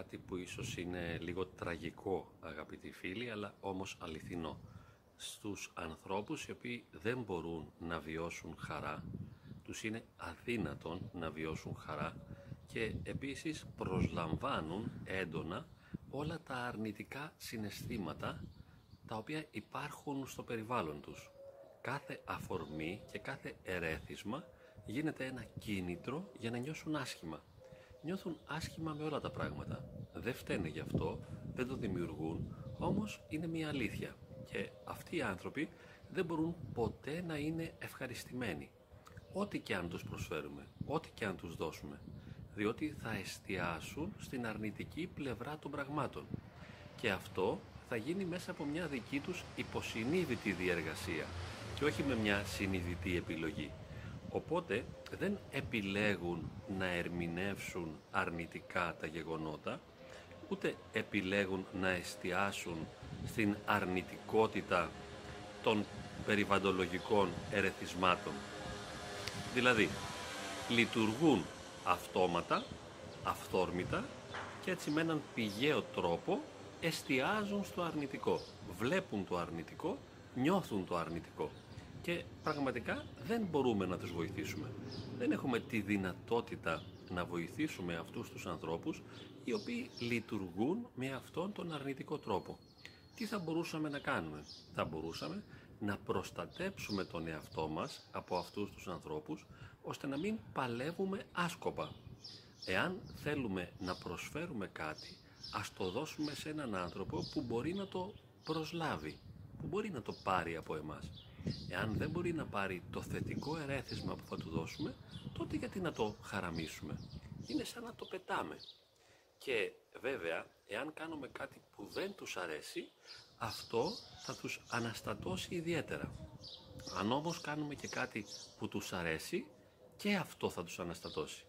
αναφορά σε κάτι που ίσως είναι λίγο τραγικό αγαπητοί φίλοι, αλλά όμως αληθινό. Στους ανθρώπους οι οποίοι δεν μπορούν να βιώσουν χαρά, τους είναι αδύνατον να βιώσουν χαρά και επίσης προσλαμβάνουν έντονα όλα τα αρνητικά συναισθήματα τα οποία υπάρχουν στο περιβάλλον τους. Κάθε αφορμή και κάθε ερέθισμα γίνεται ένα κίνητρο για να νιώσουν άσχημα. Νιώθουν άσχημα με όλα τα πράγματα. Δεν φταίνε γι' αυτό, δεν το δημιουργούν, όμως είναι μια αλήθεια. Και αυτοί οι άνθρωποι δεν μπορούν ποτέ να είναι ευχαριστημένοι. Ό,τι και αν τους προσφέρουμε, ό,τι και αν τους δώσουμε. Διότι θα εστιάσουν στην αρνητική πλευρά των πραγμάτων. Και αυτό θα γίνει μέσα από μια δική τους υποσυνείδητη διεργασία και όχι με μια συνειδητή επιλογή. Οπότε δεν επιλέγουν να ερμηνεύσουν αρνητικά τα γεγονότα, ούτε επιλέγουν να εστιάσουν στην αρνητικότητα των περιβαντολογικών ερεθισμάτων. Δηλαδή, λειτουργούν αυτόματα, αυθόρμητα και έτσι με έναν πηγαίο τρόπο εστιάζουν στο αρνητικό. Βλέπουν το αρνητικό, νιώθουν το αρνητικό και πραγματικά δεν μπορούμε να τους βοηθήσουμε. Δεν έχουμε τη δυνατότητα να βοηθήσουμε αυτούς τους ανθρώπους οι οποίοι λειτουργούν με αυτόν τον αρνητικό τρόπο. Τι θα μπορούσαμε να κάνουμε; Θα μπορούσαμε να προστατέψουμε τον εαυτό μας από αυτούς τους ανθρώπους ώστε να μην παλεύουμε άσκοπα. Εάν θέλουμε να προσφέρουμε κάτι, ας το δώσουμε σε έναν άνθρωπο που μπορεί να το προσλάβει, που μπορεί να το πάρει από εμάς. Εάν δεν μπορεί να πάρει το θετικό ερέθισμα που θα του δώσουμε, τότε γιατί να το χαραμίσουμε; Είναι σαν να το πετάμε. Και βέβαια, εάν κάνουμε κάτι που δεν τους αρέσει, αυτό θα τους αναστατώσει ιδιαίτερα. Αν όμως κάνουμε και κάτι που τους αρέσει, και αυτό θα τους αναστατώσει.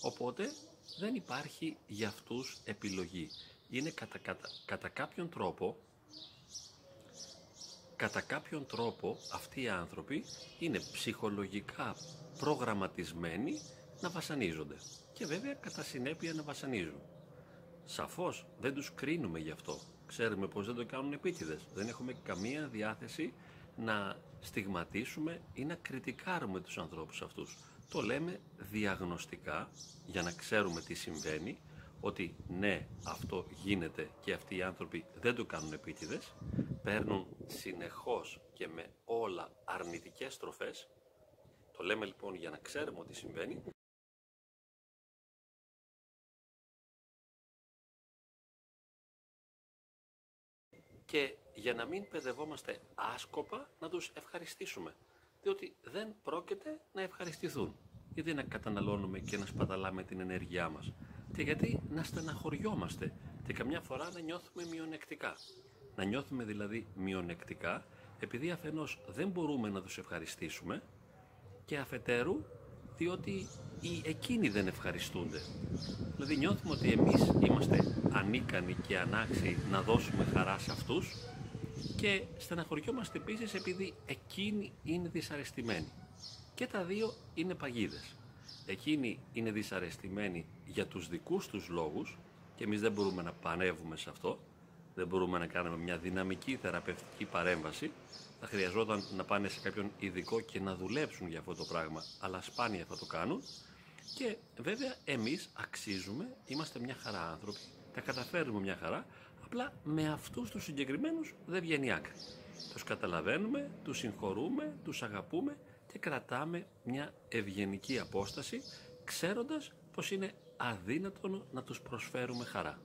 Οπότε δεν υπάρχει για αυτούς επιλογή. Είναι κατά, κατά, κατά κάποιον τρόπο κατά κάποιον τρόπο αυτοί οι άνθρωποι είναι ψυχολογικά προγραμματισμένοι να βασανίζονται. Και βέβαια κατά συνέπεια να βασανίζουν. Σαφώς δεν τους κρίνουμε γι' αυτό. Ξέρουμε πως δεν το κάνουν επίτηδες. Δεν έχουμε καμία διάθεση να στιγματίσουμε ή να κριτικάρουμε τους ανθρώπους αυτούς. Το λέμε διαγνωστικά για να ξέρουμε τι συμβαίνει ότι ναι αυτό γίνεται και αυτοί οι άνθρωποι δεν το κάνουν επίτηδες παίρνουν συνεχώς και με όλα αρνητικές τροφές το λέμε λοιπόν για να ξέρουμε ότι συμβαίνει. Και για να μην παιδευόμαστε άσκοπα να τους ευχαριστήσουμε διότι δεν πρόκειται να ευχαριστηθούν. Γιατί να καταναλώνουμε και να σπαταλάμε την ενέργειά μας. Και γιατί να στεναχωριόμαστε και καμιά φορά να νιώθουμε μειονεκτικά. Να νιώθουμε δηλαδή μειονεκτικά επειδή αφενός δεν μπορούμε να τους ευχαριστήσουμε και αφετέρου διότι οι εκείνοι δεν ευχαριστούνται. Δηλαδή νιώθουμε ότι εμείς είμαστε ανίκανοι και ανάξιοι να δώσουμε χαρά σε αυτούς και στεναχωριόμαστε επίσης επειδή εκείνοι είναι δυσαρεστημένοι. Και τα δύο είναι παγίδες. Εκείνοι είναι δυσαρεστημένοι για τους δικούς τους λόγους και εμείς δεν μπορούμε να πανεύουμε σε αυτό, δεν μπορούμε να κάνουμε μια δυναμική θεραπευτική παρέμβαση, θα χρειαζόταν να πάνε σε κάποιον ειδικό και να δουλέψουν για αυτό το πράγμα, αλλά σπάνια θα το κάνουν και βέβαια εμείς αξίζουμε, είμαστε μια χαρά άνθρωποι, τα καταφέρνουμε μια χαρά, απλά με αυτούς τους συγκεκριμένους δεν βγαίνει άκρη. Τους καταλαβαίνουμε, τους συγχωρούμε, τους αγαπούμε και κρατάμε μια ευγενική απόσταση ξέροντας πως είναι αδύνατο να τους προσφέρουμε χαρά.